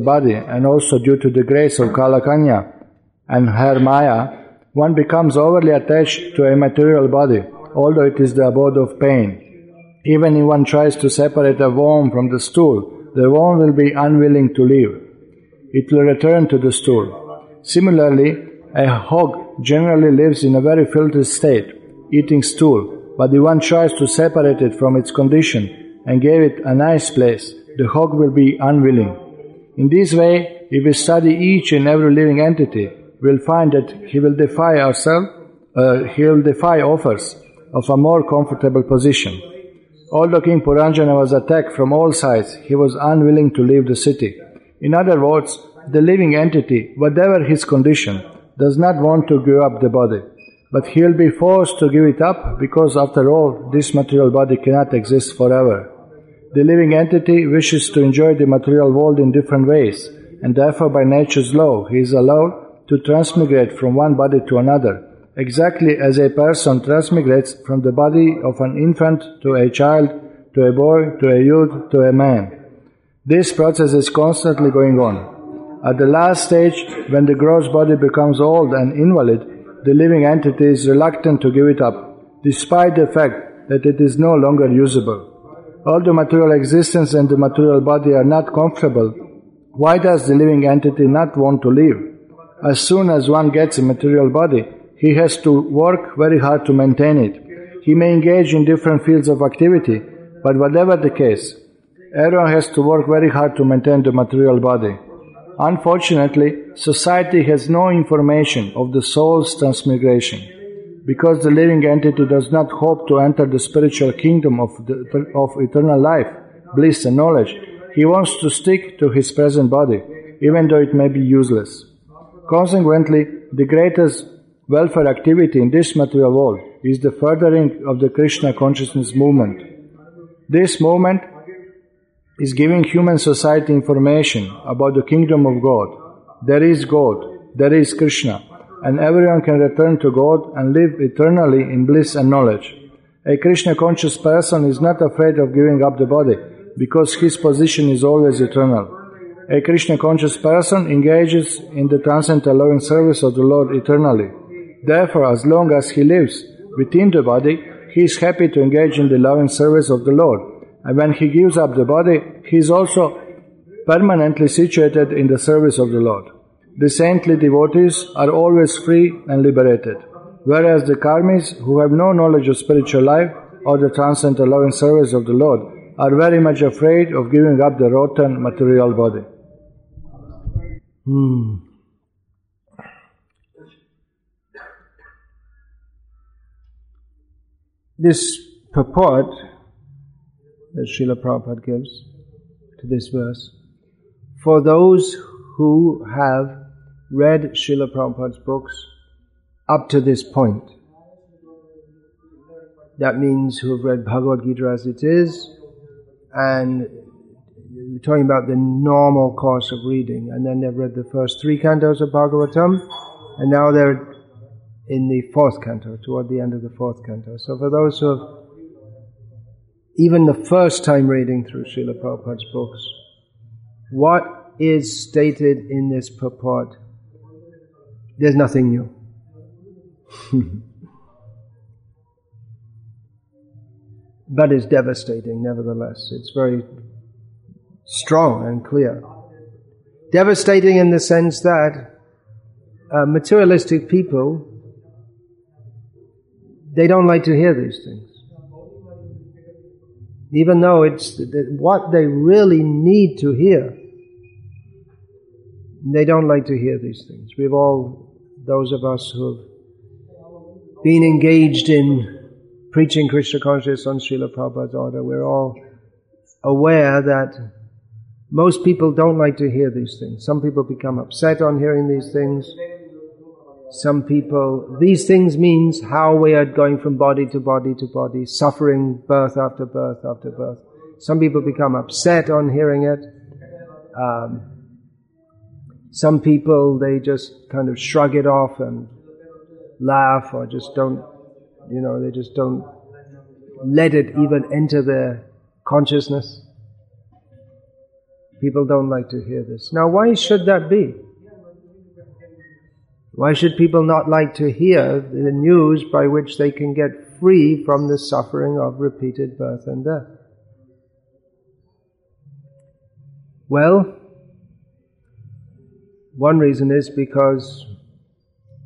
body and also due to the grace of Kalakanya and her Maya, one becomes overly attached to a material body, although it is the abode of pain. Even if one tries to separate a worm from the stool, the worm will be unwilling to leave. It will return to the stool. Similarly, a hog generally lives in a very filthy state, eating stool, but if one tries to separate it from its condition and give it a nice place, the hog will be unwilling. In this way, if we study each and every living entity, we'll find that he will defy ourselves, uh, he will defy offers of a more comfortable position. Although King Puranjana was attacked from all sides, he was unwilling to leave the city. In other words, the living entity, whatever his condition, does not want to give up the body. But he will be forced to give it up because after all, this material body cannot exist forever. The living entity wishes to enjoy the material world in different ways, and therefore by nature's law he is allowed to transmigrate from one body to another, exactly as a person transmigrates from the body of an infant to a child, to a boy, to a youth, to a man. This process is constantly going on. At the last stage, when the gross body becomes old and invalid, the living entity is reluctant to give it up, despite the fact that it is no longer usable. Although material existence and the material body are not comfortable, why does the living entity not want to live? As soon as one gets a material body, he has to work very hard to maintain it. He may engage in different fields of activity, but whatever the case, everyone has to work very hard to maintain the material body. Unfortunately, society has no information of the soul's transmigration. Because the living entity does not hope to enter the spiritual kingdom of, the, of eternal life, bliss and knowledge, he wants to stick to his present body, even though it may be useless. Consequently, the greatest welfare activity in this material world is the furthering of the Krishna consciousness movement. This movement is giving human society information about the kingdom of God. There is God, there is Krishna, and everyone can return to God and live eternally in bliss and knowledge. A Krishna conscious person is not afraid of giving up the body because his position is always eternal. A Krishna conscious person engages in the transcendental loving service of the Lord eternally. Therefore, as long as he lives within the body, he is happy to engage in the loving service of the Lord. And when he gives up the body, he is also permanently situated in the service of the Lord. The saintly devotees are always free and liberated, whereas the karmis who have no knowledge of spiritual life or the transcendental loving service of the Lord are very much afraid of giving up the rotten material body. Hmm. This purport that Srila Prabhupada gives to this verse, for those who have read Srila Prabhupada's books up to this point, that means who have read Bhagavad Gita as it is, and we're talking about the normal course of reading, and then they've read the first three cantos of Bhagavatam, and now they're in the fourth canto, toward the end of the fourth canto. So for those who have even the first time reading through Srila Prabhupada's books, what is stated in this purport, there's nothing new. but it's devastating nevertheless. It's very strong and clear. Devastating in the sense that uh, materialistic people, they don't like to hear these things. Even though it's what they really need to hear. They don't like to hear these things. We've all, those of us who have been engaged in preaching Krishna consciousness on Srila Prabhupada's order, we're all aware that most people don't like to hear these things. Some people become upset on hearing these things. Some people, these things means how we are going from body to body to body, suffering birth after birth after birth. Some people become upset on hearing it. Um, some people, they just kind of shrug it off and laugh or just don't, you know, they just don't let it even enter their consciousness. People don't like to hear this. Now, why should that be? Why should people not like to hear the news by which they can get free from the suffering of repeated birth and death? Well, one reason is because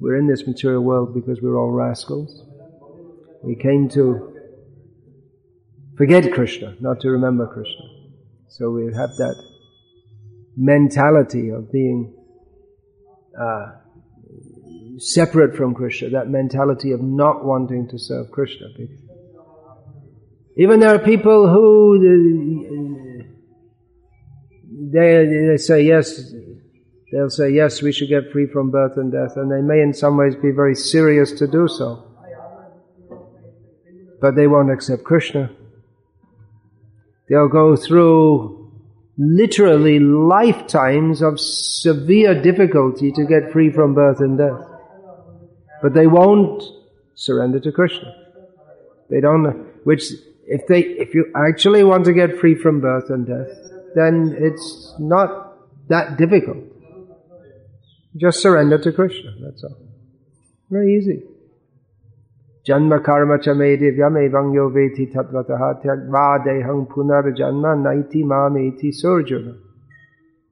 we're in this material world because we're all rascals. We came to forget Krishna, not to remember Krishna. So we have that mentality of being uh, separate from Krishna, that mentality of not wanting to serve Krishna. Even there are people who they, they say yes, they'll say yes, we should get free from birth and death, and they may in some ways be very serious to do so. But they won't accept Krishna. They'll go through literally lifetimes of severe difficulty to get free from birth and death. But they won't surrender to Krishna. They don't, which, if they, if you actually want to get free from birth and death, then it's not that difficult. Just surrender to Krishna, that's all. Very easy. Janma karma cha me divyam evang yo veti tatvataha tyagva dehang naiti mameti surjuna.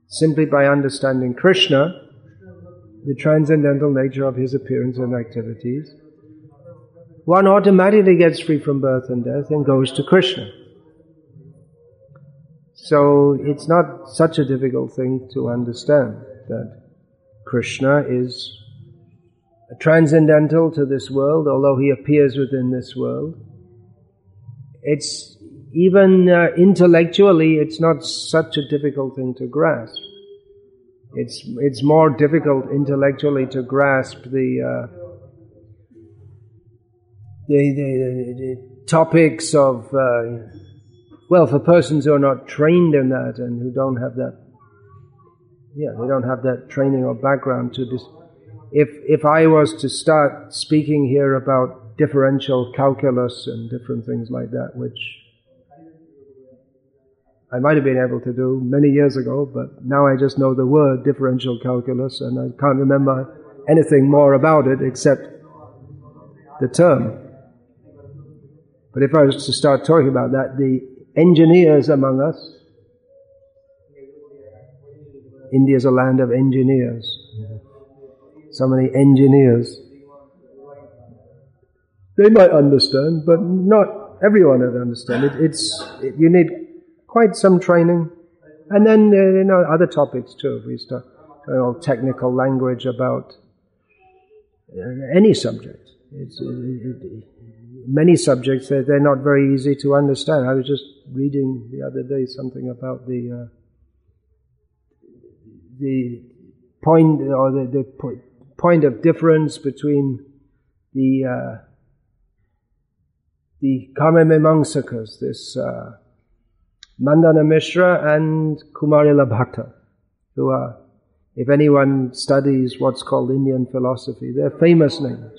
Simply by understanding Krishna, the transcendental nature of his appearance and activities, one automatically gets free from birth and death and goes to Krishna. So it's not such a difficult thing to understand that Krishna is transcendental to this world, although he appears within this world. It's even uh, intellectually, it's not such a difficult thing to grasp. It's it's more difficult intellectually to grasp the uh, the, the, the, topics of uh, well, for persons who are not trained in that and who don't have that, yeah, they don't have that training or background to dis- if, if I was to start speaking here about differential calculus and different things like that, which I might have been able to do many years ago, but now I just know the word differential calculus and I can't remember anything more about it except the term. But if I was to start talking about that, the engineers among us, India is a land of engineers so many engineers. They might understand, but not everyone would understand. It, it's it, you need quite some training, and then uh, you know other topics too. If We start you know, technical language about uh, any subject. It's, it, many subjects they're, they're not very easy to understand. I was just reading the other day something about the uh, the point or the, the point of difference between the uh, the Karma this uh, Mandana Mishra and Kumarila Bhatta, who are, if anyone studies what's called Indian philosophy, they're famous names.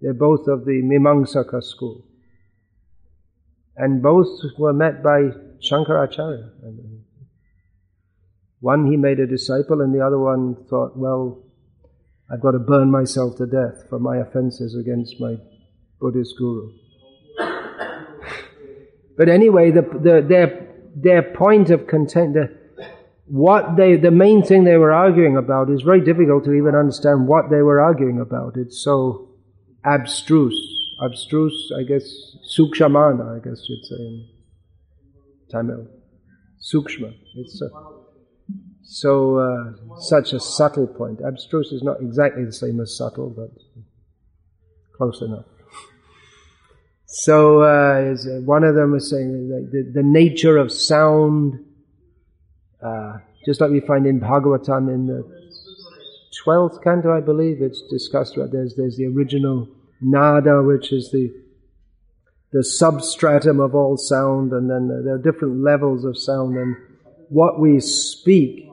They're both of the Mimamsaka school. And both were met by Shankaracharya. One he made a disciple and the other one thought, well, I've got to burn myself to death for my offenses against my Buddhist guru. but anyway, the, the, their, their point of content, the, what they, the main thing they were arguing about is very difficult to even understand what they were arguing about. It's so abstruse. Abstruse, I guess, sukshamana, I guess you'd say in Tamil. Sukshma. It's a, so, uh, such a subtle point. Abstruse is not exactly the same as subtle, but close enough. So, uh, uh one of them was saying the, the nature of sound, uh, just like we find in Bhagavatam in the 12th canto, I believe, it's discussed, right? There's, there's the original nada, which is the, the substratum of all sound, and then there are different levels of sound, and what we speak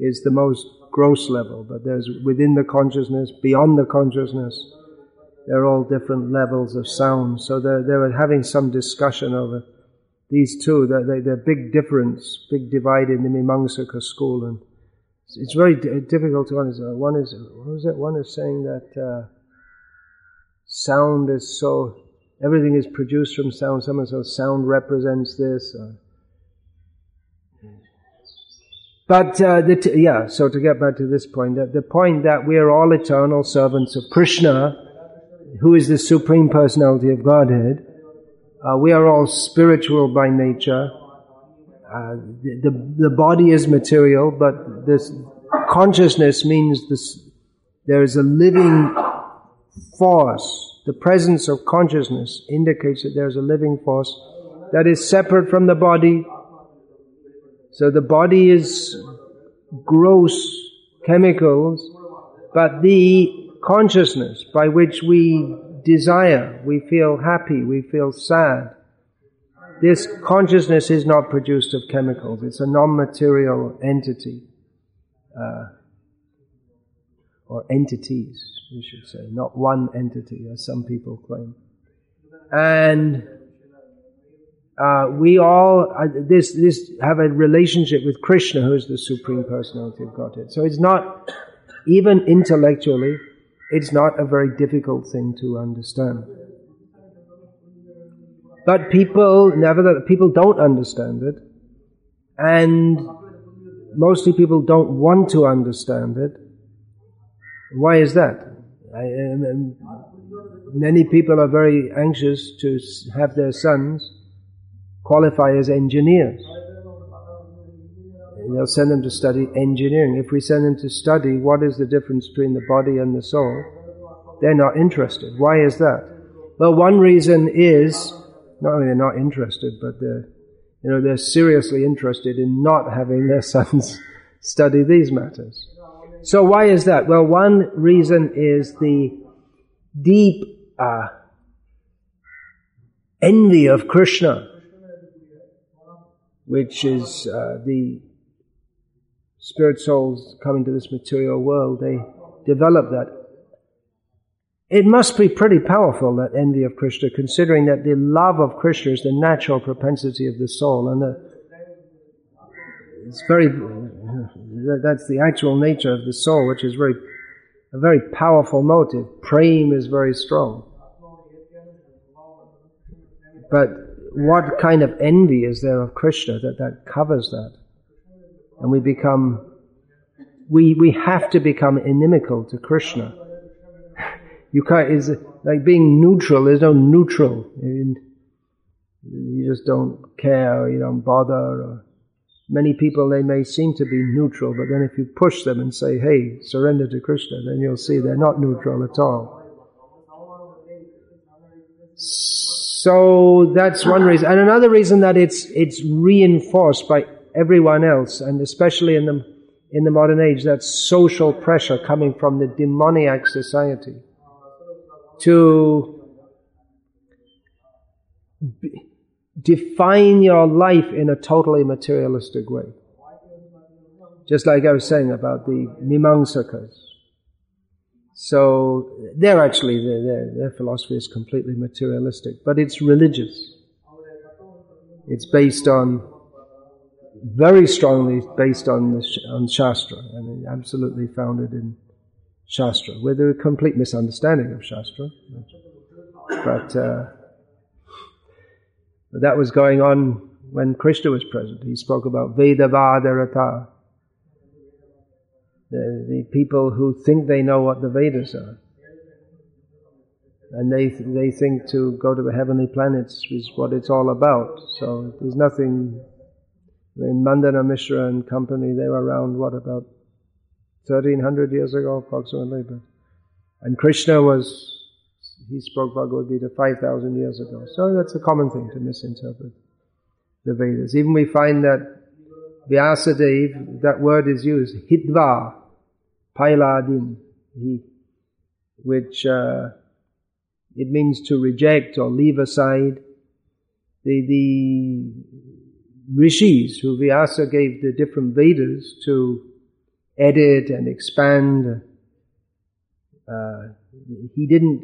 is the most gross level, but there's within the consciousness, beyond the consciousness, they're all different levels of sound. So they they were having some discussion over these two, the, the, the big difference, big divide in the Mimamsaka school, and it's, it's very d- difficult to understand. One is, what was it? One is saying that uh, sound is so, everything is produced from sound. Someone says sound represents this. Or, but uh, t- yeah, so to get back to this point, the, the point that we are all eternal servants of Krishna, who is the supreme personality of Godhead. Uh, we are all spiritual by nature. Uh, the, the, the body is material, but this consciousness means this, there is a living force. The presence of consciousness indicates that there is a living force that is separate from the body. So the body is gross chemicals, but the consciousness by which we desire, we feel happy, we feel sad. This consciousness is not produced of chemicals. It's a non-material entity. Uh, or entities, we should say, not one entity, as some people claim. And uh, we all uh, this this have a relationship with Krishna, who is the supreme personality of Godhead. So it's not even intellectually it's not a very difficult thing to understand. But people, nevertheless, people don't understand it, and mostly people don't want to understand it. Why is that? I, um, many people are very anxious to have their sons qualify as engineers. They'll send them to study engineering. If we send them to study what is the difference between the body and the soul, they're not interested. Why is that? Well, one reason is not only they're not interested, but they're, you know, they're seriously interested in not having their sons study these matters. So why is that? Well, one reason is the deep uh, envy of Krishna, which is uh, the spirit souls coming to this material world, they develop that. It must be pretty powerful, that envy of Krishna, considering that the love of Krishna is the natural propensity of the soul, and the, it's very, that's the actual nature of the soul, which is very, a very powerful motive. Prem is very strong. But what kind of envy is there of Krishna that that covers that? and we become, we, we have to become inimical to Krishna. You can't, it's like being neutral, there's no neutral. You just don't care you don't bother many people they may seem to be neutral, but then if you push them and say, hey, surrender to Krishna, then you'll see they're not neutral at all. So that's one reason. And another reason that it's, it's reinforced by everyone else, and especially in the, in the modern age, that social pressure coming from the demoniac society to define your life in a totally materialistic way. Just like I was saying about the Mimamsakas. So they're actually, their, their philosophy is completely materialistic, but it's religious. It's based on very strongly based on the, on Shastra and absolutely founded in Shastra, with a complete misunderstanding of Shastra. But, uh, but that was going on when Krishna was present. He spoke about Vedavadarata, the, the people who think they know what the Vedas are. And they, they think to go to the heavenly planets is what it's all about. So there's nothing in Mandana Mishra and company, they were around, what, about 1300 years ago, approximately. But, and Krishna was, he spoke Bhagavad Gita 5,000 years ago. So that's a common thing to misinterpret the Vedas. Even we find that Vyasadeva, that word is used, Hidva, Pailadin, he, which uh, it means to reject or leave aside. The, the rishis who Vyasa gave the different Vedas to edit and expand. Uh, he didn't,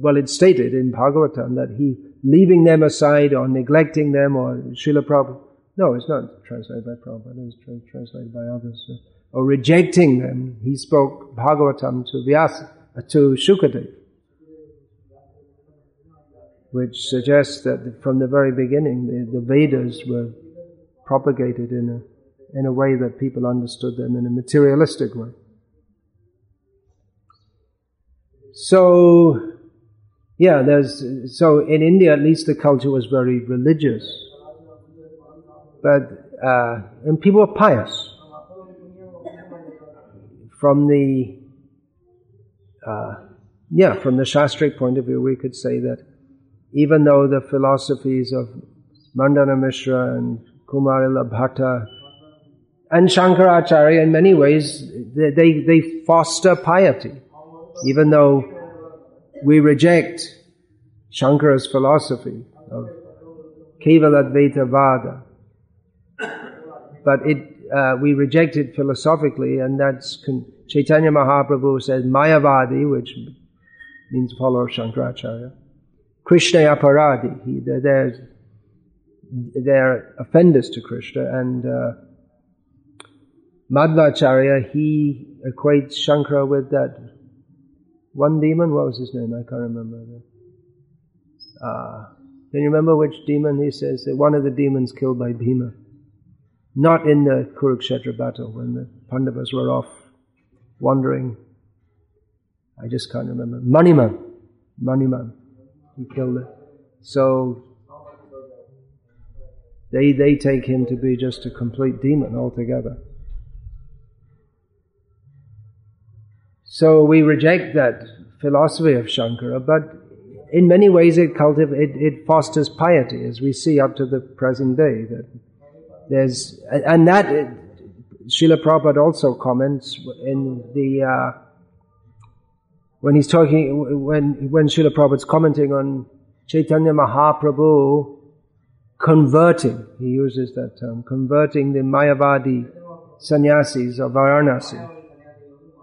well, it's stated in Bhagavatam that he leaving them aside or neglecting them or Srila Prabhupada. No, it's not translated by Prabhupada, it's tra- translated by others. Or rejecting them. He spoke Bhagavatam to Vyasa, uh, to Shukadev. Which suggests that from the very beginning the, the Vedas were propagated in a, in a way that people understood them in a materialistic way. So, yeah, there's, so in India at least the culture was very religious. But, uh, and people were pious. From the, uh, yeah, from the Shastric point of view, we could say that even though the philosophies of Mandana Mishra and Kumarila Bhatta and Shankaracharya in many ways, they, they, foster piety. Even though we reject Shankara's philosophy of Kevaladvaita Vada, but it, uh, we reject it philosophically, and that's con- Chaitanya Mahaprabhu says Mayavadi, which means follower of Shankaracharya. Krishna Aparadi, he, they're, they're offenders to Krishna, and uh, Madhvacharya, he equates Shankara with that one demon, what was his name? I can't remember. Uh, can you remember which demon he says? One of the demons killed by Bhima. Not in the Kurukshetra battle when the Pandavas were off wandering. I just can't remember. Maniman. Maniman. He killed it. So they, they take him to be just a complete demon altogether. So we reject that philosophy of Shankara, but in many ways it cultivates, it, it fosters piety, as we see up to the present day. That there's, and that, Srila Prabhupada also comments in the, uh, when he's talking, when, when Srila Prabhupada's commenting on Chaitanya Mahaprabhu converting, he uses that term, converting the Mayavadi sannyasis of Varanasi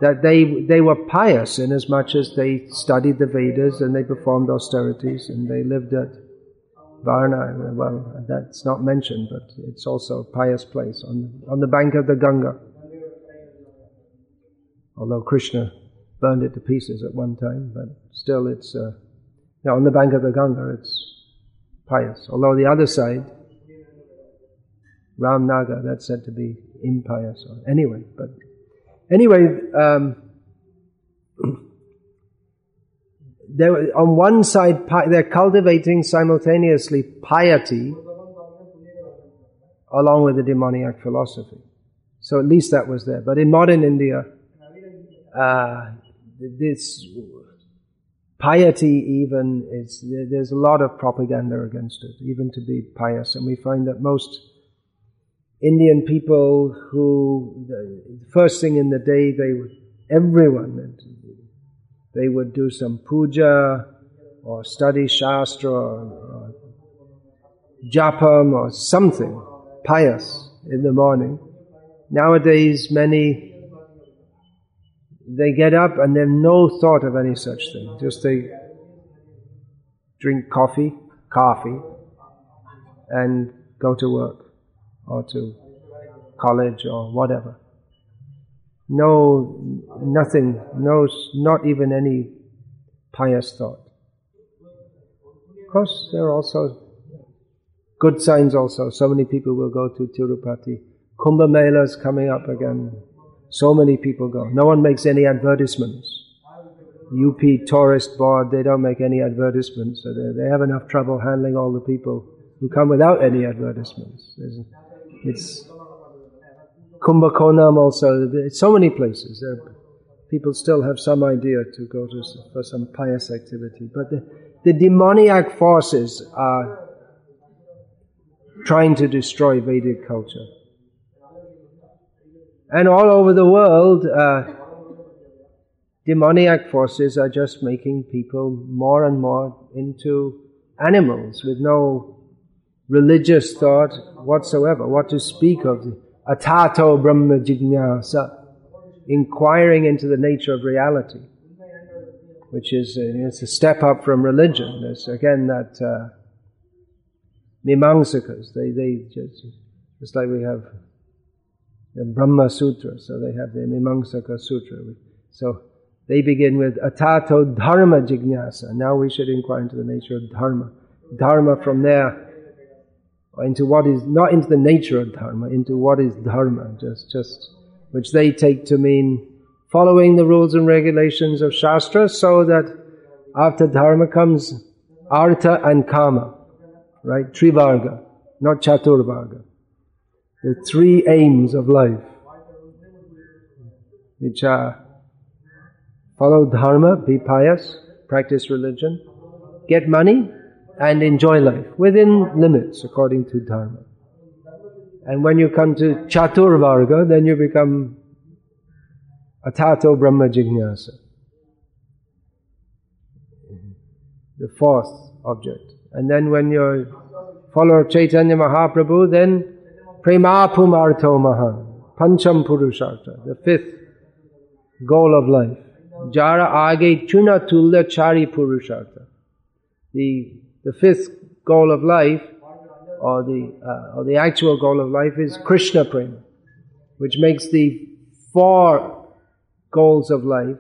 that they, they were pious in as much as they studied the Vedas and they performed austerities and they lived at Varna. Well, that's not mentioned, but it's also a pious place on, on the bank of the Ganga. Although Krishna burned it to pieces at one time, but still it's, uh, on the bank of the Ganga it's pious. Although the other side, Ramnagar, that's said to be impious. Anyway, but Anyway, um, on one side, they're cultivating simultaneously piety along with the demoniac philosophy. So at least that was there. But in modern India, uh, this piety even is, there's a lot of propaganda against it, even to be pious. And we find that most Indian people who, the first thing in the day, they everyone, they would do some puja or study Shastra or, japam or something pious in the morning. Nowadays, many, they get up and they have no thought of any such thing. Just they drink coffee, coffee, and go to work or to college or whatever. No, nothing, no, not even any pious thought. Of course, there are also good signs also. So many people will go to Tirupati. Kumbh Mela is coming up again. So many people go. No one makes any advertisements. UP tourist board, they don't make any advertisements. So they, they have enough trouble handling all the people who come without any advertisements. It's Kumbakonam also. So many places. There, people still have some idea to go to for some pious activity, but the, the demoniac forces are trying to destroy Vedic culture. And all over the world, uh, demoniac forces are just making people more and more into animals with no religious thought whatsoever, what to speak of atato brahma jignasa, inquiring into the nature of reality, which is uh, it's a step up from religion. There's again that uh, Mimamsakas. They, they just, just like we have the Brahma Sutra, so they have the Mimamsaka Sutra. So they begin with Atato Dharma Jignasa. Now we should inquire into the nature of Dharma. Dharma from there into what is, not into the nature of Dharma, into what is Dharma, just, just, which they take to mean following the rules and regulations of Shastra so that after Dharma comes Artha and Kama, right? Trivarga, not Chaturvarga. The three aims of life, which are follow Dharma, be pious, practice religion, get money, and enjoy life within limits according to Dharma. And when you come to Chaturvarga, then you become Atato Brahma Jignasa. The fourth object. And then when you're follower of Chaitanya Mahaprabhu, then Premapum Artho Maha, Pancham Purushartha, the fifth goal of life. Jara Age Chuna Chari Purushartha. The, the fifth goal of life, or the, uh, or the actual goal of life is Krishna Prema, which makes the four goals of life,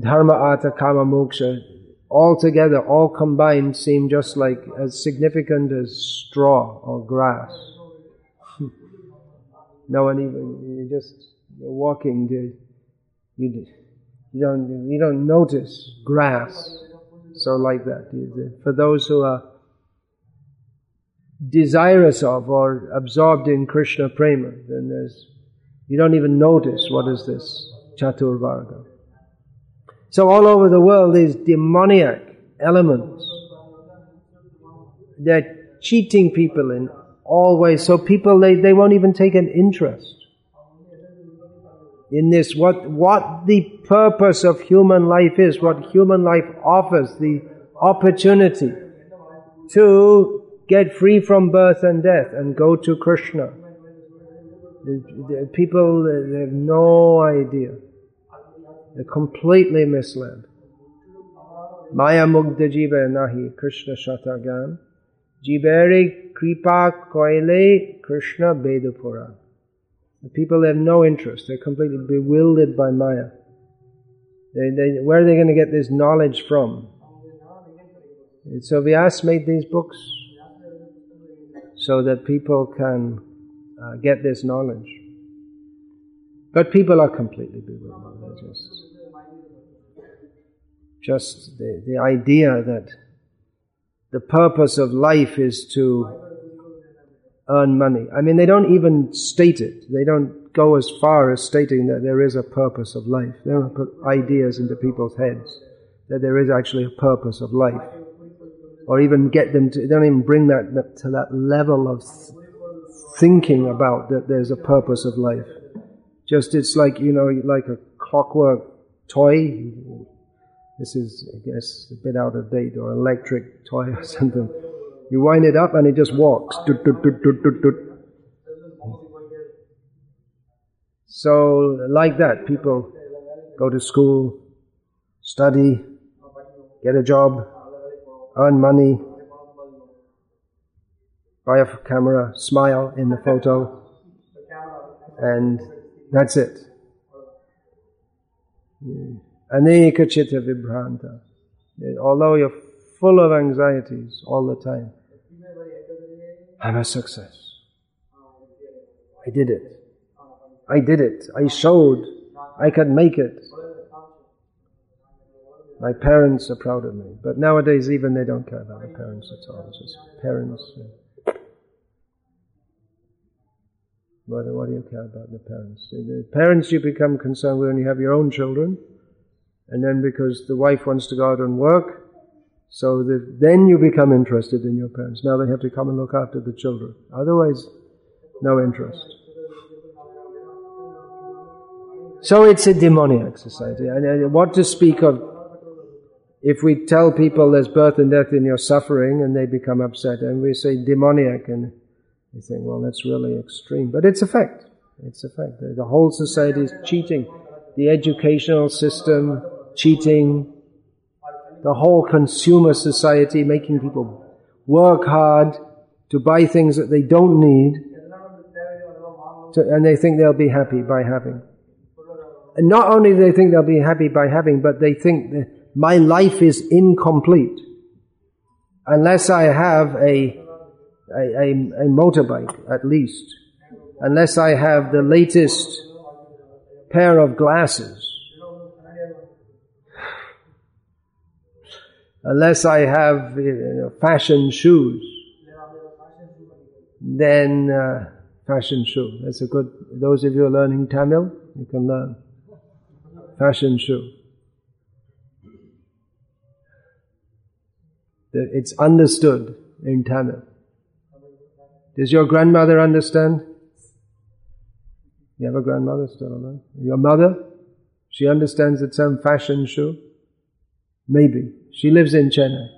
Dharma, Artha, Kama, Moksha, all together, all combined, seem just like as significant as straw or grass. no one even, you just, you're walking, you, you, you don't, you don't notice grass. So like that. For those who are desirous of or absorbed in Krishna prema, then there's, you don't even notice what is this Chaturvarga. So all over the world, these demoniac elements. They're cheating people in all ways. So people, they, they won't even take an interest in this, what, what the purpose of human life is, what human life offers, the opportunity to get free from birth and death and go to Krishna. The People, they have no idea. They're completely misled. Maya Mugdha Jiva Nahi Krishna Shatagan. Jivere Kripa Koile Krishna Bedapura. The people have no interest. They're completely bewildered by Maya. They, they, where are they going to get this knowledge from? So Vyas made these books so that people can uh, get this knowledge. But people are completely bewildered. They're just just the, the idea that the purpose of life is to earn money. I mean, they don't even state it. They don't go as far as stating that there is a purpose of life. They don't put ideas into people's heads that there is actually a purpose of life. Or even get them to, they don't even bring that, to that level of thinking about that there's a purpose of life. Just it's like, you know, like a clockwork toy. This is, I guess, a bit out of date, or electric toy or something. You wind it up and it just walks. So, like that, people go to school, study, get a job, earn money, buy a camera, smile in the photo, and that's it. Aneka chitta vibhranta. Although you're full of anxieties all the time, I'm a success. I did it. I did it. I showed I could make it. My parents are proud of me. But nowadays, even they don't care about the parents at all. It's just parents. What, what do you care about the parents? The parents you become concerned with when you have your own children. And then because the wife wants to go out and work, so that then you become interested in your parents. Now they have to come and look after the children. Otherwise, no interest. So it's a demoniac society. And what to speak of if we tell people there's birth and death in your suffering and they become upset and we say demoniac and they think, well, that's really extreme. But it's a fact. It's a fact. The whole society is cheating. The educational system, cheating, the whole consumer society making people work hard to buy things that they don't need, to, and they think they'll be happy by having. And not only do they think they'll be happy by having, but they think that my life is incomplete unless I have a, a, a, a motorbike at least, unless I have the latest pair of glasses, unless I have you know, fashion shoes, then uh, fashion shoe. That's a good. Those of you learning Tamil, you can learn fashion show. It's understood in Tamil. Does your grandmother understand? You have a grandmother still alive? Your mother? She understands the term fashion show? Maybe. She lives in Chennai.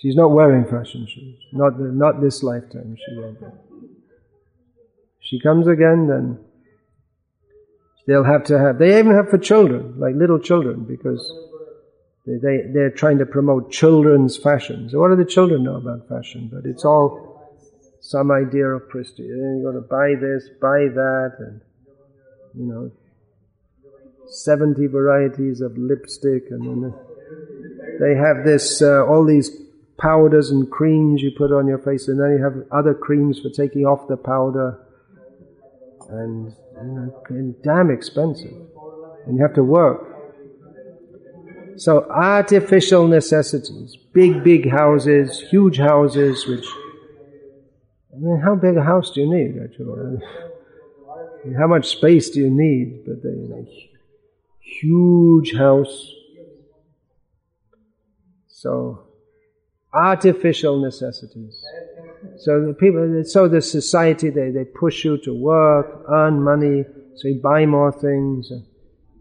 She's not wearing fashion shoes. Not, not this lifetime she won't. She comes again, then they'll have to have, they even have for children, like little children, because they, they, they're trying to promote children's fashion. So what do the children know about fashion? But it's all some idea of prestige. You've got to buy this, buy that, and, you know, 70 varieties of lipstick, and then they have this, uh, all these powders and creams you put on your face, and then you have other creams for taking off the powder, and, and damn expensive. And you have to work. So artificial necessities, big, big houses, huge houses, which, I mean, how big a house do you need, actually? how much space do you need? But they, like, huge house. So, artificial necessities. So the people, so the society, they, they push you to work, earn money, so you buy more things. And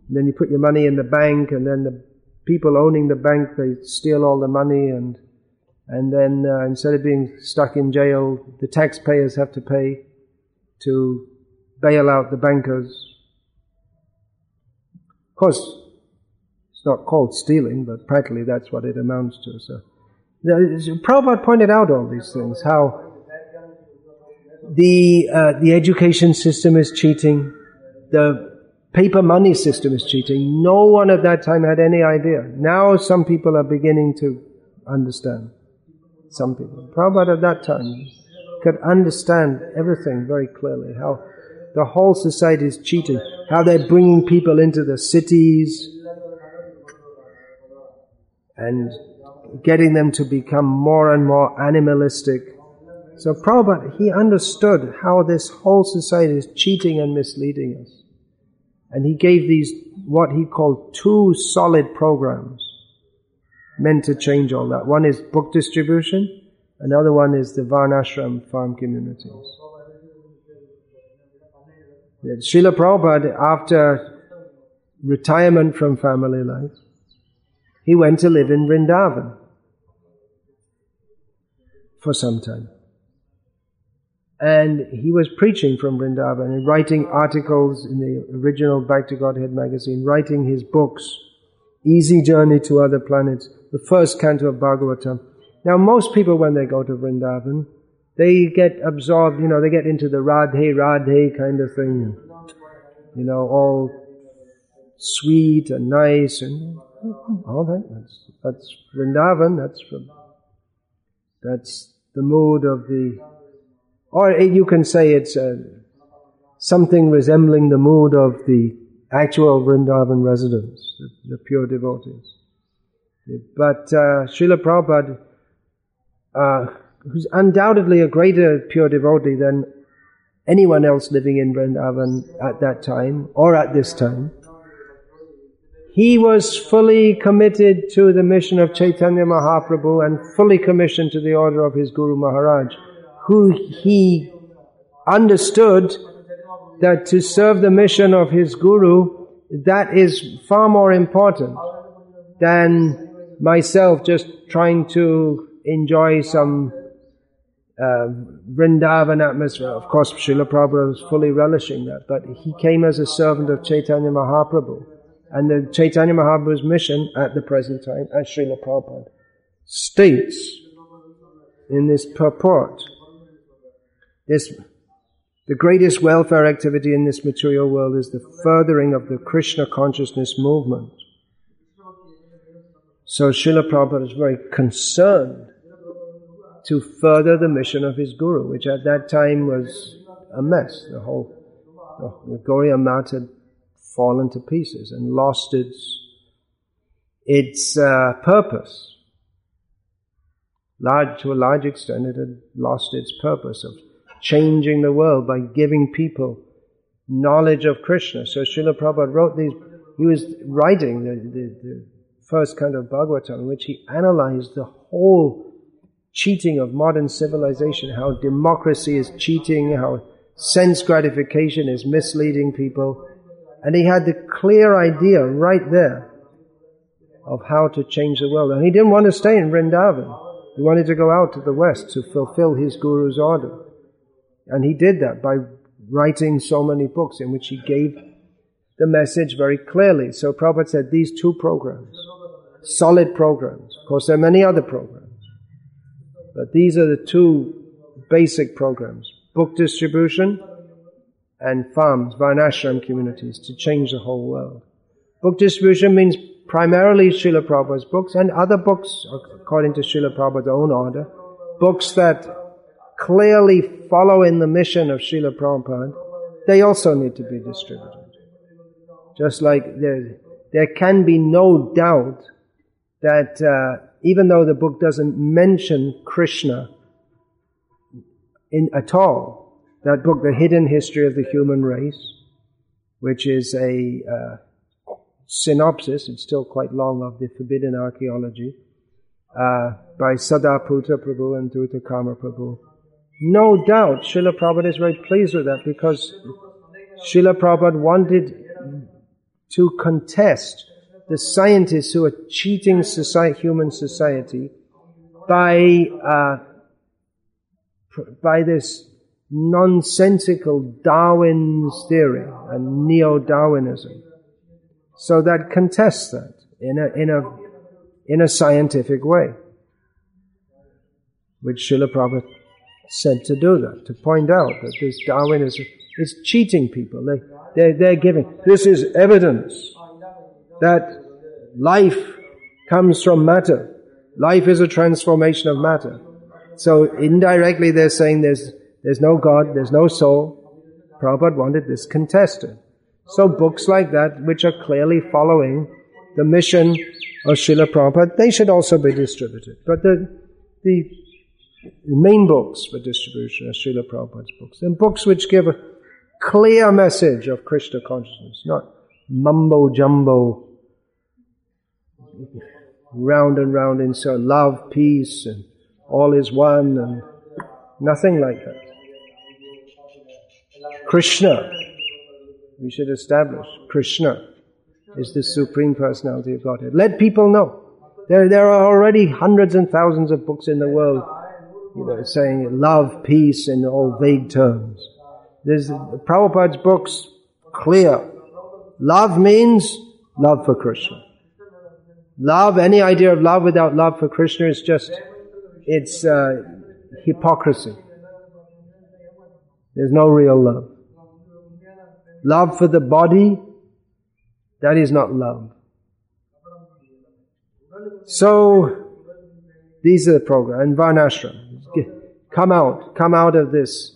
then you put your money in the bank, and then the people owning the bank, they steal all the money and and then uh, instead of being stuck in jail, the taxpayers have to pay to bail out the bankers. Of course, it's not called stealing, but practically that's what it amounts to. So, Prabhupada pointed out all these things, how the uh, the education system is cheating, the paper money system is cheating. No one at that time had any idea. Now some people are beginning to understand. Some people. Prabhupada at that time could understand everything very clearly. How the whole society is cheating. How they're bringing people into the cities and getting them to become more and more animalistic. So Prabhupada, he understood how this whole society is cheating and misleading us. And he gave these, what he called two solid programs meant to change all that. One is book distribution, another one is the Varnashram farm communities. Srila Prabhupada, after retirement from family life, he went to live in Vrindavan for some time. And he was preaching from Vrindavan and writing articles in the original Back to Godhead magazine, writing his books, Easy Journey to Other Planets, the first canto of Bhagavatam. Now, most people, when they go to Vrindavan, they get absorbed, you know, they get into the Radhe Radhe kind of thing. You know, all sweet and nice and all that. That's, that's Vrindavan, that's, that's the mood of the or you can say it's uh, something resembling the mood of the actual Vrindavan residents, the, the pure devotees. But uh, Srila Prabhupada, uh, who's undoubtedly a greater pure devotee than anyone else living in Vrindavan at that time or at this time, he was fully committed to the mission of Chaitanya Mahaprabhu and fully commissioned to the order of his Guru Maharaj who he understood that to serve the mission of his guru, that is far more important than myself just trying to enjoy some uh, Vrindavan atmosphere. Of course, Srila Prabhupada was fully relishing that, but he came as a servant of Chaitanya Mahaprabhu. And the Chaitanya Mahaprabhu's mission at the present time, as Srila Prabhupada states, in this purport. This, the greatest welfare activity in this material world is the furthering of the Krishna consciousness movement. So Srila Prabhupada is very concerned to further the mission of his guru, which at that time was a mess. The whole the Gaudiya Math had fallen to pieces and lost its its uh, purpose. Large, to a large extent, it had lost its purpose of changing the world by giving people knowledge of Krishna. So Srila Prabhupada wrote these, he was writing the, the, the first canto of Bhagavatam in which he analyzed the whole cheating of modern civilization, how democracy is cheating, how sense gratification is misleading people. And he had the clear idea right there of how to change the world. And he didn't want to stay in Vrindavan. He wanted to go out to the west to fulfill his guru's order. And he did that by writing so many books in which he gave the message very clearly. So Prabhupada said these two programs, solid programs. Of course, there are many other programs. But these are the two basic programs. Book distribution and farms, Varnashram communities to change the whole world. Book distribution means primarily Srila Prabhupada's books and other books according to Srila Prabhupada's own order, books that clearly follow in the mission of Srila Prabhupada, they also need to be distributed. Just like there, there can be no doubt that uh, even though the book doesn't mention Krishna in, at all, that book, The Hidden History of the Human Race, which is a uh, synopsis, it's still quite long, of the forbidden archaeology, uh, by Sadaputa Prabhu and Drutakarma Prabhu. No doubt Srila Prabhupada is very pleased with that because Srila Prabhupada wanted to contest the scientists who are cheating society, human society by, uh, by this nonsensical Darwin's theory and neo-Darwinism. So that contests that in a, in a, in a scientific way. Which Srila Prabhupada said to do that, to point out that this Darwinism is cheating people. They, they're, they're giving, this is evidence that life comes from matter. Life is a transformation of matter. So indirectly they're saying there's, there's no God, there's no soul. Prabhupada wanted this contested. So books like that, which are clearly following the mission of Srila Prabhupada, they should also be distributed. But the, the main books for distribution are Srila Prabhupada's books. And books which give a clear message of Krishna consciousness, not mumbo jumbo, round and round in so love, peace, and all is one, and nothing like that. Krishna we should establish Krishna is the Supreme Personality of Godhead. Let people know. There, there are already hundreds and thousands of books in the world, you know, saying love, peace in all vague terms. There's Prabhupada's books clear. Love means love for Krishna. Love, any idea of love without love for Krishna is just, it's uh, hypocrisy. There's no real love. Love for the body, that is not love. So, these are the program. And Varnashram. Come out, come out of this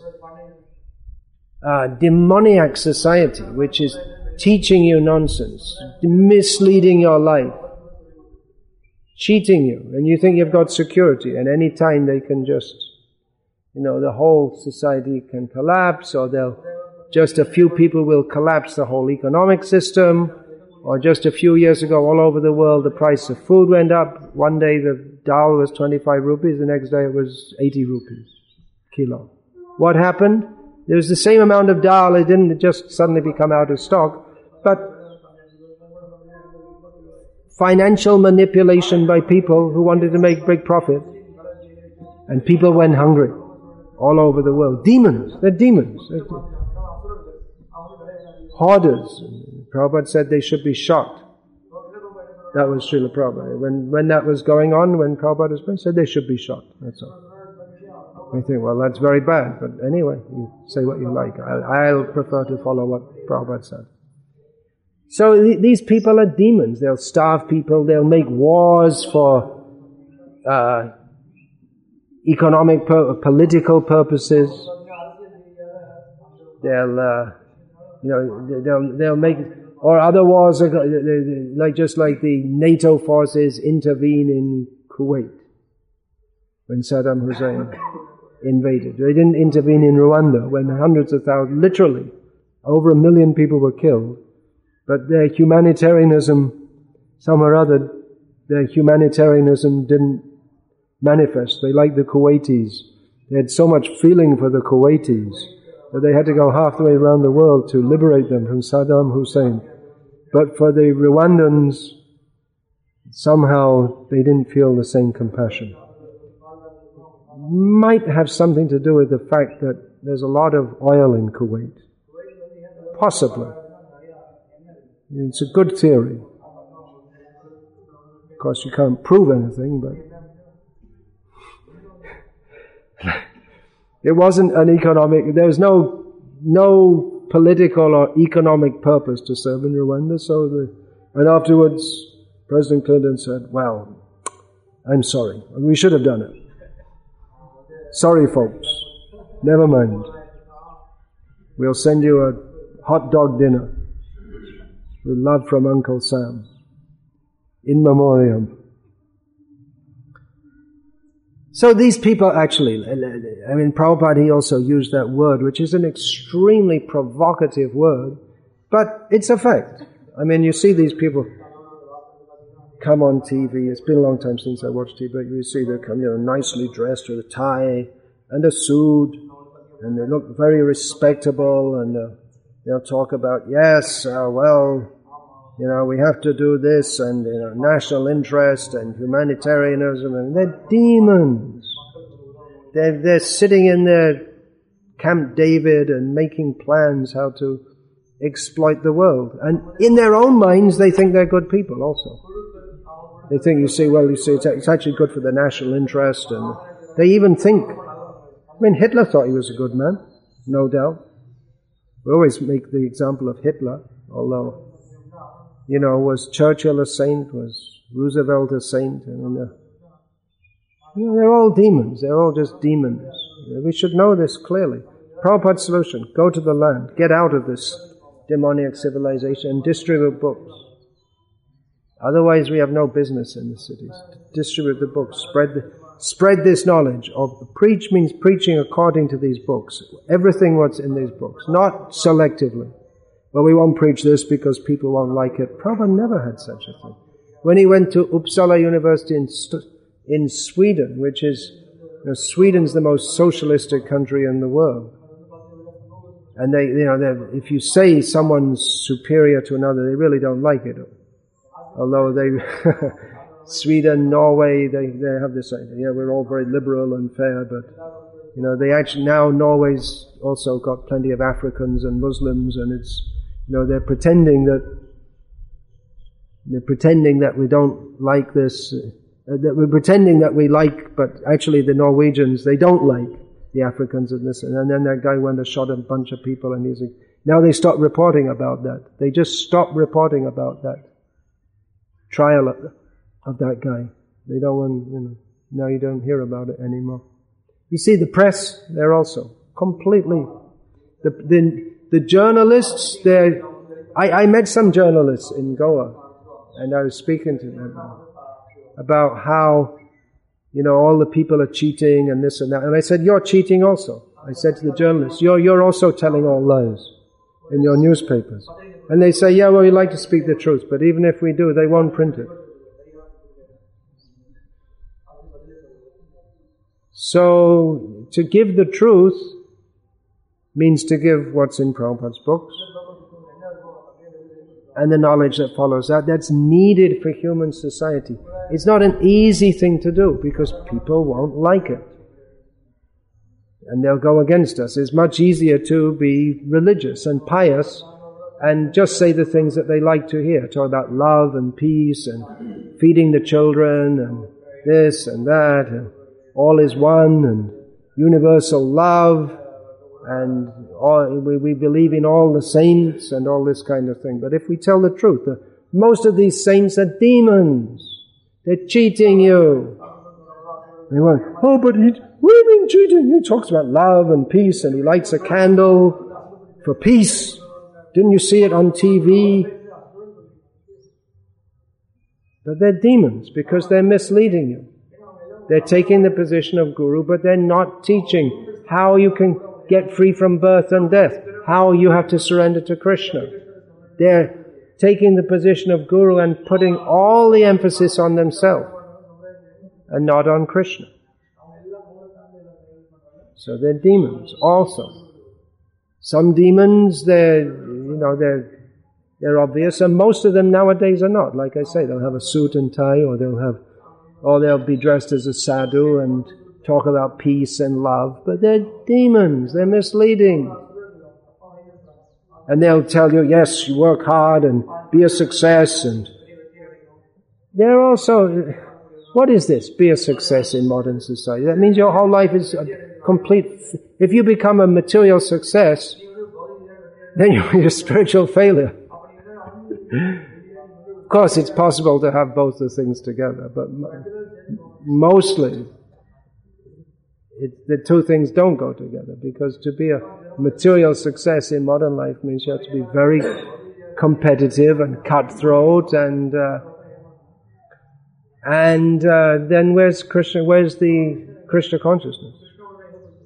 uh, demoniac society which is teaching you nonsense, misleading your life, cheating you, and you think you've got security, and any time they can just, you know, the whole society can collapse or they'll just a few people will collapse the whole economic system. Or just a few years ago, all over the world, the price of food went up. One day the dal was 25 rupees, the next day it was 80 rupees kilo. What happened? There was the same amount of dal, it didn't just suddenly become out of stock, but financial manipulation by people who wanted to make big profit. And people went hungry all over the world. Demons, they're demons. They're demons hoarders. Prabhupada said they should be shot. That was Srila Prabhupada. When, when that was going on, when Prabhupada was he said they should be shot. That's all. We think, well, that's very bad, but anyway, you say what you like. I'll, I'll prefer to follow what Prabhupada said. So th- these people are demons. They'll starve people. They'll make wars for uh, economic, pur- political purposes. They'll, uh, you know, they'll they'll make or other wars, like just like the NATO forces intervene in Kuwait when Saddam Hussein invaded. They didn't intervene in Rwanda when hundreds of thousands, literally, over a million people were killed. But their humanitarianism, some or other, their humanitarianism didn't manifest. They liked the Kuwaitis. They had so much feeling for the Kuwaitis that they had to go half the way around the world to liberate them from Saddam Hussein. But for the Rwandans, somehow they didn't feel the same compassion. Might have something to do with the fact that there's a lot of oil in Kuwait. Possibly. It's a good theory. Of course, you can't prove anything, but it wasn't an economic, there was no, no political or economic purpose to serve in Rwanda, so the, and afterwards, President Clinton said, well, I'm sorry. We should have done it. Sorry, folks. Never mind. We'll send you a hot dog dinner with love from Uncle Sam. In memoriam. So these people actually, I mean, Prabhupada, he also used that word, which is an extremely provocative word, but it's a fact. I mean, you see these people come on TV. It's been a long time since I watched TV, but you see they come, you know, nicely dressed with a tie and a suit, and they look very respectable, and uh, they'll talk about, yes, uh, well, you know, we have to do this and, you know, national interest and humanitarianism and they're demons. They're, they're sitting in their Camp David and making plans how to exploit the world. And in their own minds, they think they're good people also. They think, you see, well, you see, it's, actually good for the national interest and they even think, I mean, Hitler thought he was a good man, no doubt. We always make the example of Hitler, although you know, was Churchill a saint? Was Roosevelt a saint? I mean, uh, you know, they're all demons. They're all just demons. We should know this clearly. Prabhupada's solution, go to the land, get out of this demoniac civilization and distribute books. Otherwise we have no business in the cities. Distribute the books, spread the, spread this knowledge of preach means preaching according to these books. Everything what's in these books, not selectively. Well, we won't preach this because people won't like it. Prabhupada never had such a thing. When he went to Uppsala University in, in Sweden, which is, you know, Sweden's the most socialistic country in the world. And they, you know, if you say someone's superior to another, they really don't like it. Although they, Sweden, Norway, they, they have this idea, yeah, we're all very liberal and fair, but, you know, they actually, now Norway's also got plenty of Africans and Muslims and it's, you know, they're pretending that they're pretending that we don't like this, uh, that we're pretending that we like, but actually the Norwegians, they don't like the Africans and this. And then that guy went and shot a bunch of people and he's, like, now they stop reporting about that. They just stop reporting about that trial of that guy. They don't want, you know, now you don't hear about it anymore. You see, the press, they're also completely, the, the, the journalists, they I, I met some journalists in Goa, and I was speaking to them about how, you know, all the people are cheating and this and that. And I said, you're cheating also. I said to the journalists, you're, you're also telling all lies in your newspapers. And they say, yeah, well, we like to speak the truth, but even if we do, they won't print it. So, to give the truth, means to give what's in Prabhupada's books and the knowledge that follows that. That's needed for human society. It's not an easy thing to do because people won't like it. And they'll go against us. It's much easier to be religious and pious and just say the things that they like to hear. Talk about love and peace and feeding the children and this and that and all is one and universal love and all, we, we believe in all the saints and all this kind of thing. But if we tell the truth, the, most of these saints are demons. They're cheating you. They went, oh, but he, what do you mean cheating? He talks about love and peace and he lights a candle for peace. Didn't you see it on TV? But they're demons because they're misleading you. They're taking the position of guru, but they're not teaching how you can get free from birth and death, how you have to surrender to Krishna. They're taking the position of guru and putting all the emphasis on themselves and not on Krishna. So they're demons also. Some demons, they're, you know, they're, they're obvious, and most of them nowadays are not. Like I say, they'll have a suit and tie, or they'll have, or they'll be dressed as a sadhu and talk about peace and love, but they're demons, they're misleading. And they'll tell you, yes, you work hard and be a success and they're also, what is this? Be a success in modern society. That means your whole life is complete, if you become a material success, then you're a spiritual failure. of course, it's possible to have both the things together, but mostly it, the two things don't go together because to be a material success in modern life means you have to be very competitive and cutthroat and uh, and uh, then where's Krishna? Where's the Krishna consciousness?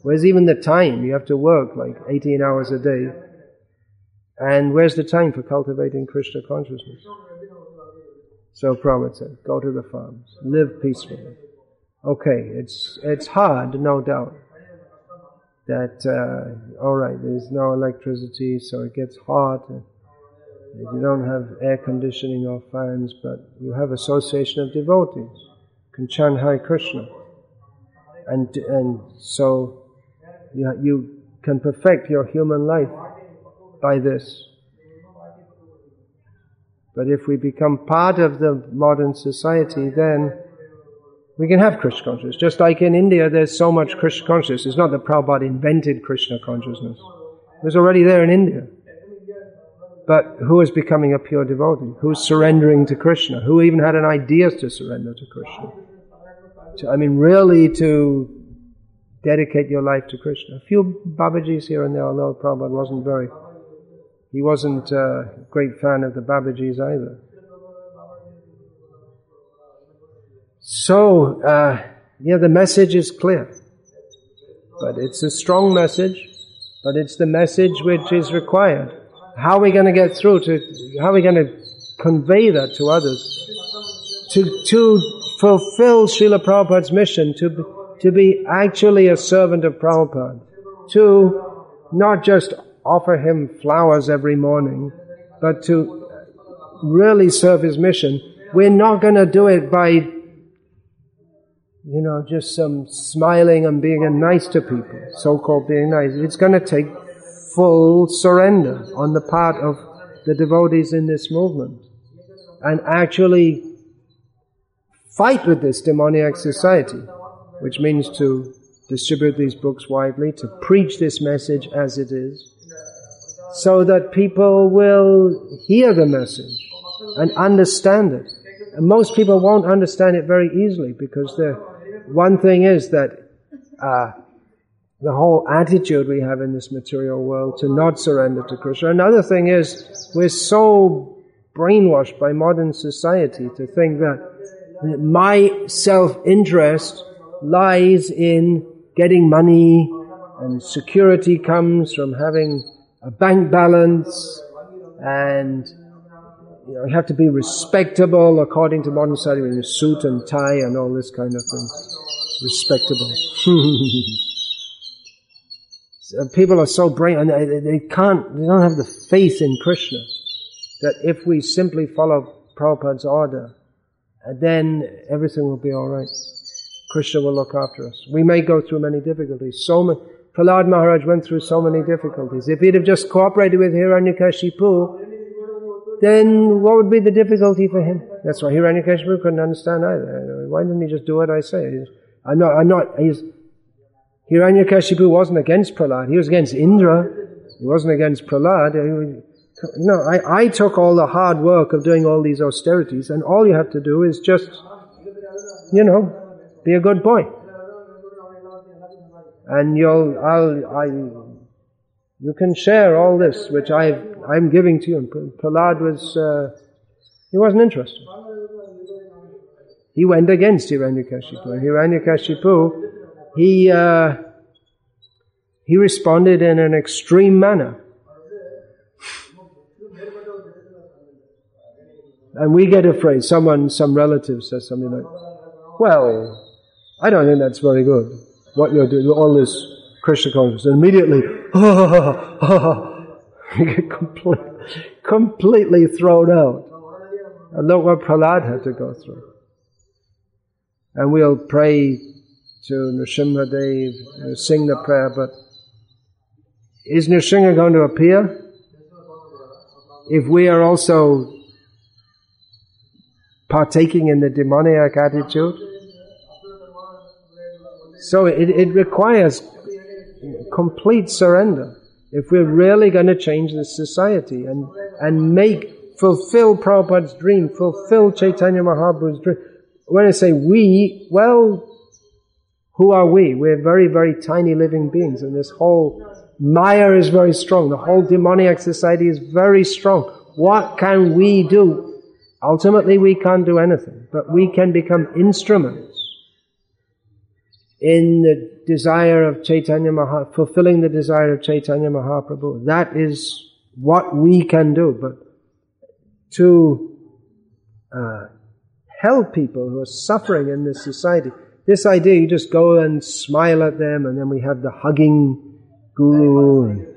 Where's even the time? You have to work like 18 hours a day. And where's the time for cultivating Krishna consciousness? So Prabhupada said, go to the farms, live peacefully. Okay, it's, it's hard, no doubt. That, uh, alright, there's no electricity, so it gets hot. You don't have air conditioning or fans, but you have association of devotees. Can chant Hare Krishna. And, and so you, you can perfect your human life by this. But if we become part of the modern society, then we can have Krishna consciousness. Just like in India, there's so much Krishna consciousness. It's not that Prabhupada invented Krishna consciousness. It was already there in India. But who is becoming a pure devotee? Who's surrendering to Krishna? Who even had an idea to surrender to Krishna? To, I mean, really to dedicate your life to Krishna. A few Babajis here and there, although Prabhupada wasn't very, he wasn't a great fan of the Babajis either. So, uh, yeah, the message is clear. But it's a strong message, but it's the message which is required. How are we going to get through to, how are we going to convey that to others? To, to fulfill Srila Prabhupada's mission, to, to be actually a servant of Prabhupada, to not just offer him flowers every morning, but to really serve his mission. We're not going to do it by you know, just some smiling and being nice to people, so-called being nice. It's going to take full surrender on the part of the devotees in this movement and actually fight with this demoniac society, which means to distribute these books widely, to preach this message as it is, so that people will hear the message and understand it. And most people won't understand it very easily because they're one thing is that uh, the whole attitude we have in this material world to not surrender to Krishna. Another thing is we're so brainwashed by modern society to think that my self-interest lies in getting money and security comes from having a bank balance and you, know, you have to be respectable according to modern society in a suit and tie and all this kind of thing. Respectable. People are so brain, they can't, they don't have the faith in Krishna that if we simply follow Prabhupada's order, then everything will be alright. Krishna will look after us. We may go through many difficulties. So many, Prahlad Maharaj went through so many difficulties. If he'd have just cooperated with Hiranyakashipu, then what would be the difficulty for him? That's why Hiranyakashipu couldn't understand either. Why didn't he just do what I say? I'm not, I'm not, he's, Hiranyakashipu wasn't against Prahlad. He was against Indra. He wasn't against Prahlad. You know, I, I took all the hard work of doing all these austerities, and all you have to do is just, you know, be a good boy. And you'll, I'll, I, you can share all this, which i I'm giving to you. And Prahlad was, uh, he wasn't interested. He went against Hiranyakashipu. And Hiranyakashipu, he, uh, he responded in an extreme manner. And we get afraid. Someone, some relative says something like, well, I don't think that's very good. What you're doing, all this Krishna consciousness. And immediately, oh, oh, get complete, completely thrown out. And look what Prahlad had to go through. And we'll pray to Nrsimhadev, sing the prayer, but is Nrsimha going to appear? If we are also partaking in the demoniac attitude. So it, it requires complete surrender. If we're really going to change this society and, and make, fulfill Prabhupada's dream, fulfill Chaitanya Mahaprabhu's dream. When I say we, well, who are we? We're very, very tiny living beings and this whole Maya is very strong. The whole demoniac society is very strong. What can we do Ultimately, we can't do anything, but we can become instruments in the desire of Chaitanya Mahaprabhu, fulfilling the desire of Chaitanya Mahaprabhu. That is what we can do, but to uh, help people who are suffering in this society. This idea, you just go and smile at them, and then we have the hugging guru, and,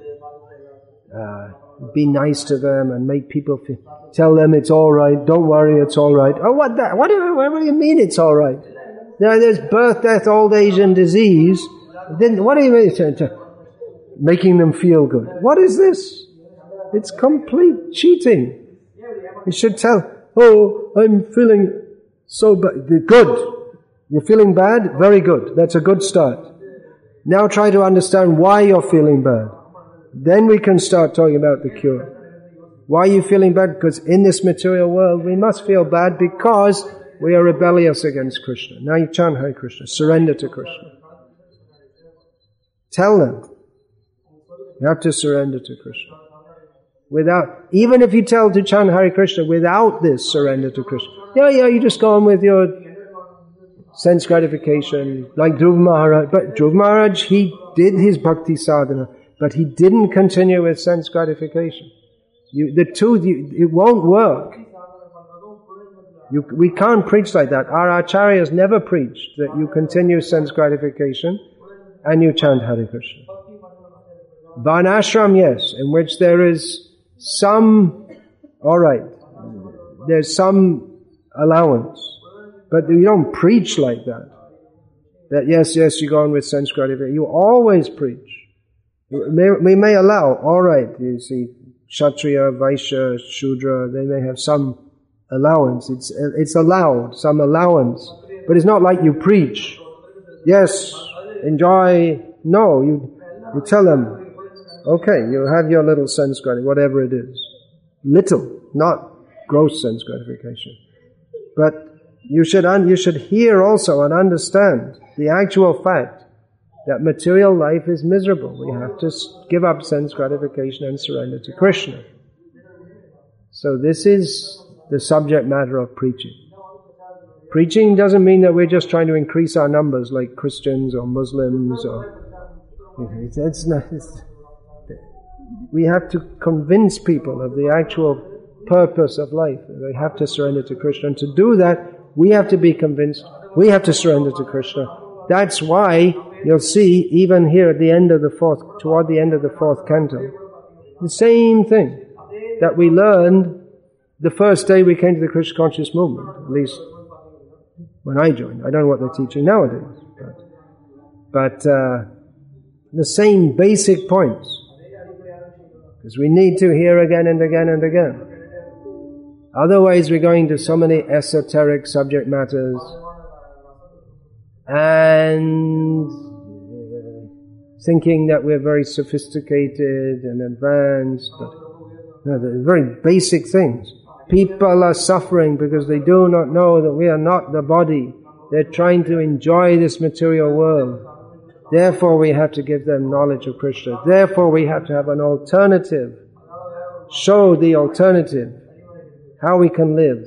uh, be nice to them, and make people feel Tell them it's all right. Don't worry, it's all right. Oh, what? That, what, what do you mean it's all right? Now, there's birth, death, old age, and disease. Then what do you mean? Making them feel good. What is this? It's complete cheating. You should tell, oh, I'm feeling so bad. Good. You're feeling bad? Very good. That's a good start. Now try to understand why you're feeling bad. Then we can start talking about the cure. Why are you feeling bad? Because in this material world, we must feel bad because we are rebellious against Krishna. Now you chant Hare Krishna. Surrender to Krishna. Tell them. You have to surrender to Krishna. Without, even if you tell to chant Hare Krishna without this surrender to Krishna. Yeah, yeah, you just go on with your sense gratification, like Dhruv Maharaj. But Dhruv Maharaj, he did his bhakti sadhana, but he didn't continue with sense gratification. You, the two, you, it won't work. You, we can't preach like that. Our acharyas never preached that you continue sense gratification and you chant Hare Krishna. Varnashram, yes, in which there is some, alright, there's some allowance. But you don't preach like that. That yes, yes, you go on with sense gratification. You always preach. We may, we may allow, alright, you see, Kshatriya, Vaishya, Shudra, they may have some allowance. It's, it's allowed, some allowance. But it's not like you preach. Yes, enjoy. No, you, you tell them, okay, you have your little sense gratification, whatever it is. Little, not gross sense gratification. But you should, un- you should hear also and understand the actual fact that material life is miserable. We have to give up sense gratification and surrender to Krishna. So this is the subject matter of preaching. Preaching doesn't mean that we're just trying to increase our numbers like Christians or Muslims or it's not, it's, we have to convince people of the actual purpose of life. They have to surrender to Krishna. And to do that, we have to be convinced. We have to surrender to Krishna. That's why you'll see even here at the end of the fourth, toward the end of the fourth canto, the same thing that we learned the first day we came to the Krishna conscious movement, at least when I joined. I don't know what they're teaching nowadays, but, but uh, the same basic points. Because we need to hear again and again and again. Otherwise, we're going to so many esoteric subject matters and thinking that we're very sophisticated and advanced, but no, they're very basic things. People are suffering because they do not know that we are not the body. They're trying to enjoy this material world. Therefore, we have to give them knowledge of Krishna. Therefore, we have to have an alternative. Show the alternative. How we can live.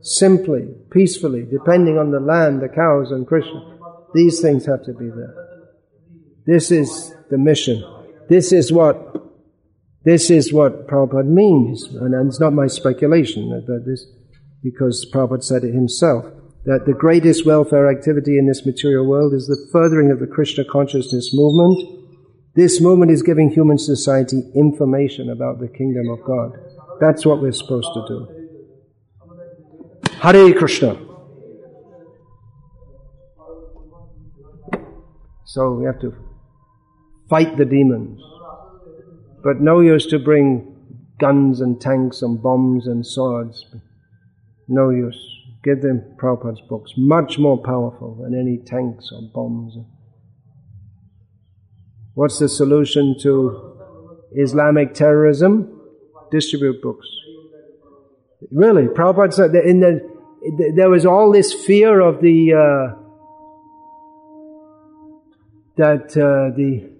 Simply, peacefully, depending on the land, the cows, and Krishna. These things have to be there. This is the mission. This is what this is what Prabhupada means, and it's not my speculation, but this, because Prabhupada said it himself, that the greatest welfare activity in this material world is the furthering of the Krishna consciousness movement. This movement is giving human society information about the kingdom of God. That's what we're supposed to do. Hare Krishna. So we have to fight the demons. But no use to bring guns and tanks and bombs and swords. No use. Give them Prabhupada's books. Much more powerful than any tanks or bombs. What's the solution to Islamic terrorism? Distribute books. Really, Prabhupada said that in the, there was all this fear of the, uh, that uh, the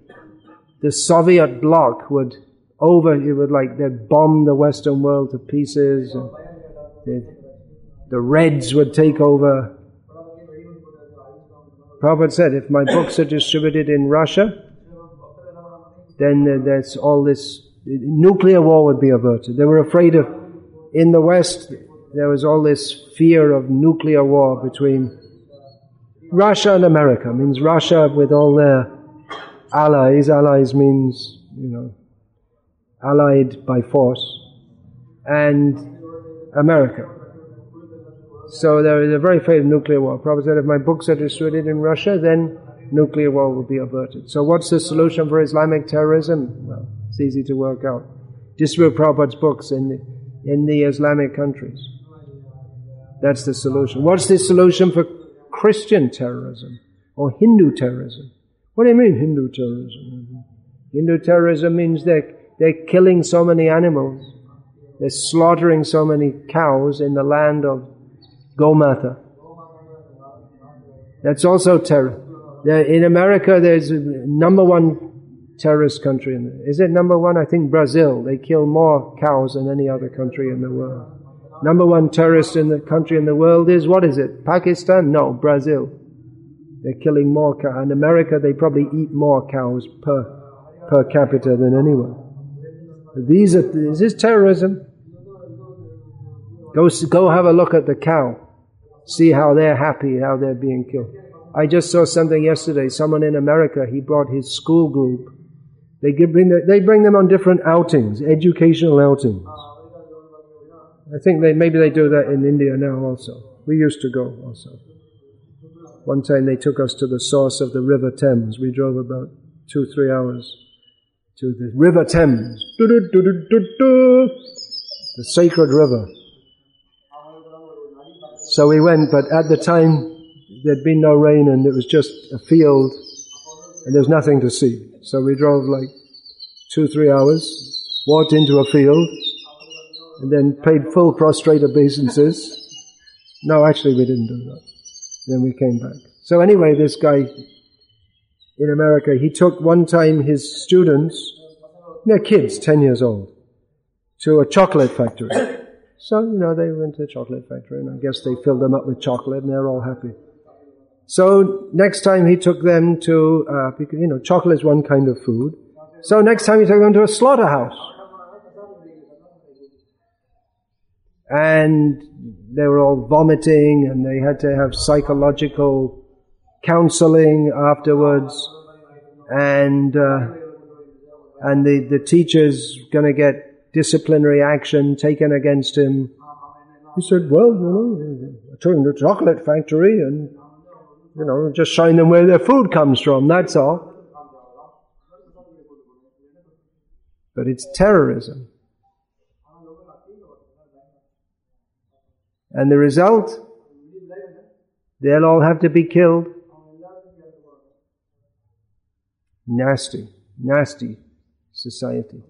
the Soviet bloc would over, it would like, they'd bomb the Western world to pieces, and the Reds would take over. Prabhupada said, if my books are distributed in Russia, then there's all this, nuclear war would be averted. They were afraid of, in the West, there was all this fear of nuclear war between Russia and America. It means Russia with all their allies. Allies means, you know, allied by force. And America. So they're, they're very afraid of nuclear war. Prabhupada said, if my books are distributed in Russia, then nuclear war will be averted. So what's the solution for Islamic terrorism? Well, it's easy to work out. Distribute Prabhupada's books in the, in the Islamic countries. That's the solution. What's the solution for Christian terrorism or Hindu terrorism? What do you mean Hindu terrorism? Hindu terrorism means they're, they're killing so many animals. They're slaughtering so many cows in the land of Gomata. That's also terror. In America, there's number one terrorist country. Is it number one? I think Brazil. They kill more cows than any other country in the world. Number one terrorist in the country in the world is, what is it? Pakistan? No, Brazil. They're killing more cows. In America, they probably eat more cows per, per capita than anyone. These are, is this terrorism? Go, go have a look at the cow. See how they're happy, how they're being killed. I just saw something yesterday. Someone in America, he brought his school group. They bring, the, they bring them on different outings, educational outings. I think they, maybe they do that in India now also. We used to go also. One time they took us to the source of the River Thames. We drove about two, three hours to the River Thames. The sacred river. So we went, but at the time there'd been no rain and it was just a field and there was nothing to see. So we drove like two, three hours, walked into a field, and then paid full prostrate obeisances. No, actually we didn't do that. Then we came back. So anyway, this guy in America, he took one time his students, they're kids, 10 years old, to a chocolate factory. So, you know, they went to a chocolate factory and I guess they filled them up with chocolate and they're all happy. So next time he took them to, uh, you know, chocolate is one kind of food. So next time he took them to a slaughterhouse. And they were all vomiting and they had to have psychological counseling afterwards. And, uh, and the, the teacher's gonna get disciplinary action taken against him. He said, well, you know, I took to a chocolate factory and, you know, just showing them where their food comes from, that's all. But it's terrorism. And the result? They'll all have to be killed. Nasty, nasty society.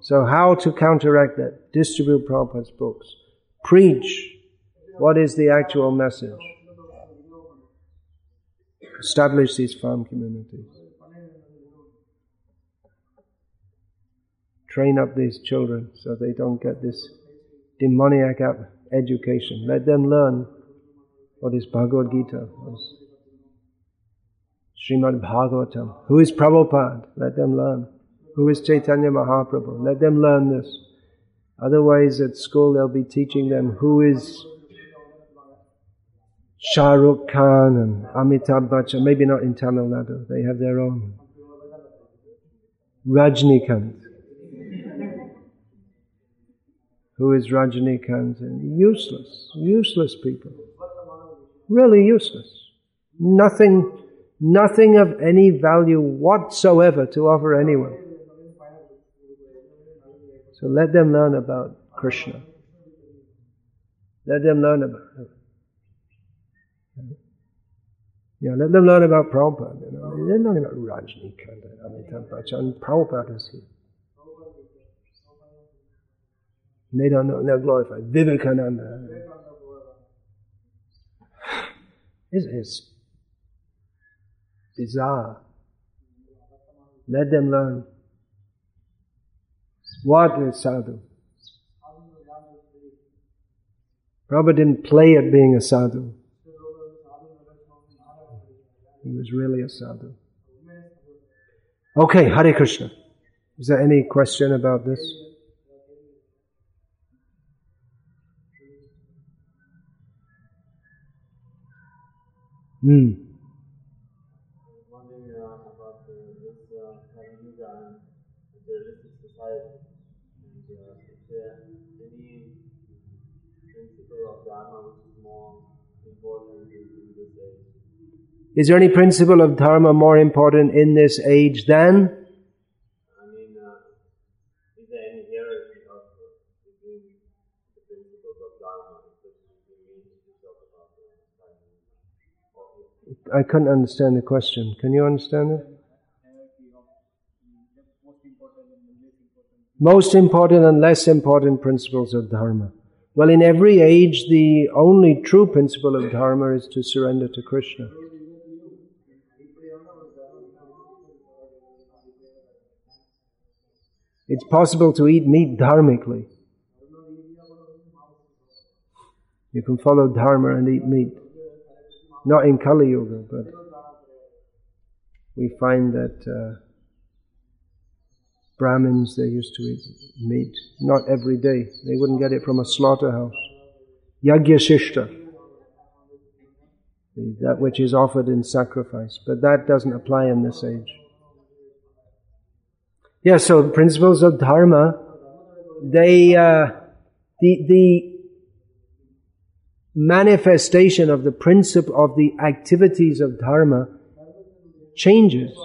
So how to counteract that? Distribute Prabhupada's books. Preach. What is the actual message? Establish these farm communities. Train up these children so they don't get this demoniac education. Let them learn what is Bhagavad Gita, what is Srimad Bhagavatam. Who is Prabhupada? Let them learn. Who is Chaitanya Mahaprabhu? Let them learn this. Otherwise, at school, they'll be teaching them who is Shah Rukh Khan and Amitabh Bachchan. Maybe not in Tamil Nadu. They have their own. Rajnikant. Who is Rajnikant? Useless. Useless people. Really useless. Nothing, nothing of any value whatsoever to offer anyone. So let them learn about Krishna. Let them learn about yeah, let them learn about Prabhupada. You know. They're learning about Rajnikant and Amitabh Bachchan. Prabhupada is here. And they don't know, they're glorified. Vivekananda. This is bizarre. Let them learn. What is sadhu? Prabhupada didn't play at being a sadhu. He was really a sadhu. Okay, Hare Krishna. Is there any question about this? Hmm. Is there any principle of dharma more important in this age than? I mean, uh, is there any hierarchy of between the principles of dharma, I couldn't understand the question. Can you understand it? Most important and less important principles of dharma. Well, in every age, the only true principle of dharma is to surrender to Krishna. It's possible to eat meat dharmically. You can follow dharma and eat meat. Not in Kali Yuga, but we find that uh, Brahmins, they used to eat meat. Not every day. They wouldn't get it from a slaughterhouse. Yagya Shishta. That which is offered in sacrifice. But that doesn't apply in this age. Yeah, so principles of dharma, they, uh, the, the manifestation of the principle of the activities of dharma changes.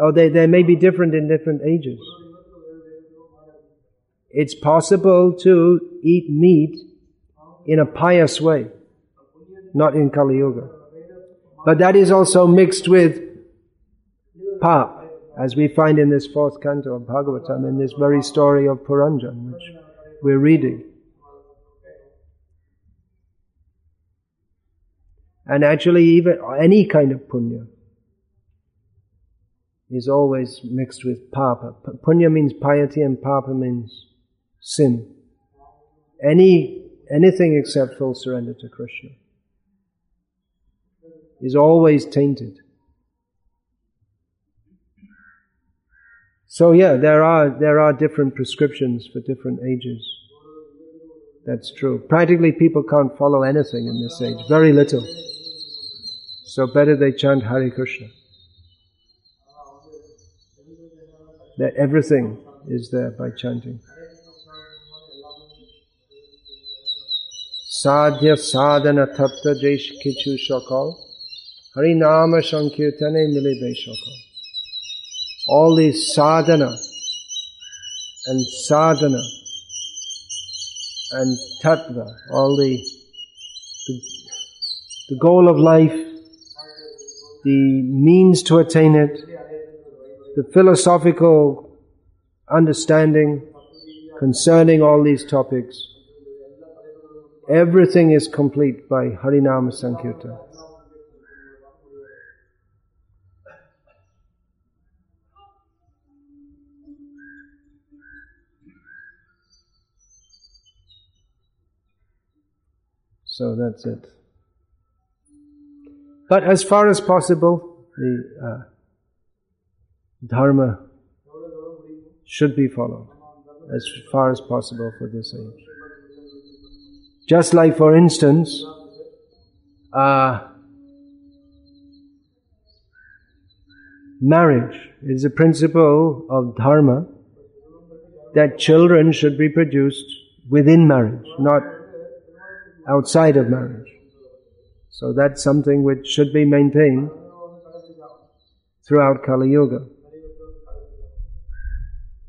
Or they, they may be different in different ages. It's possible to eat meat in a pious way, not in Kali Yuga. But that is also mixed with pap as we find in this fourth canto of Bhagavatam, in this very story of Puranjan, which we're reading. And actually, even any kind of punya is always mixed with papa. Punya means piety, and papa means sin. Any anything except full surrender to Krishna is always tainted. So yeah, there are, there are different prescriptions for different ages. That's true. Practically people can't follow anything in this age. Very little. So better they chant Hare Krishna. That everything is there by chanting. Sadhya sadhana tattva jesh kichu shakal. Harinama sankirtane milibe shakal all these sadhana and sadhana and tattva, all the, the, the goal of life, the means to attain it, the philosophical understanding concerning all these topics, everything is complete by Harinam Sankirtan. So that's it. But as far as possible, the uh, dharma should be followed as far as possible for this age. Just like, for instance, uh, marriage is a principle of dharma that children should be produced within marriage, not outside of marriage. So that's something which should be maintained throughout Kali Yuga.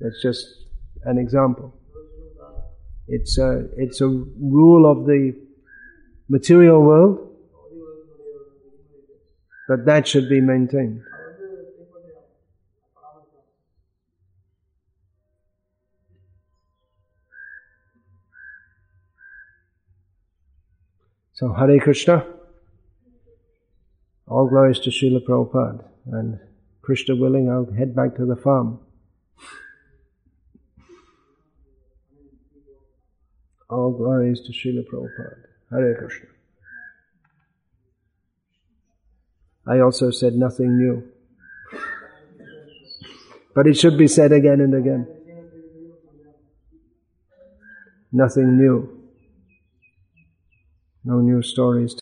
That's just an example. It's a, it's a rule of the material world, but that should be maintained. So Hare Krishna. All glories to Srila Prabhupada. And Krishna willing, I'll head back to the farm. All glories to Srila Prabhupada. Hare Krishna. I also said nothing new. But it should be said again and again. Nothing new. No new stories.